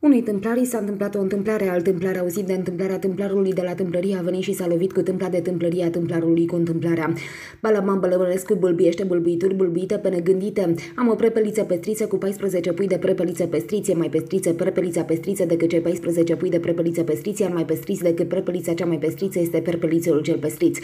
Unei i s-a întâmplat o întâmplare, al tâmplar auzit de întâmplarea tâmplarului de la tâmplărie a venit și s-a lovit cu tâmpla de tâmplăria tâmplarului cu întâmplarea. Balaman Bălămănescu bâlbiește bâlbuituri bâlbuite pe negândite. Am o prepeliță pestriță cu 14 pui de prepeliță pestriție, mai pestriță prepelița pestriță decât cei 14 pui de prepeliță pestriție, mai pestriț decât prepelița cea mai pestriță este prepelițelul cel pestriț.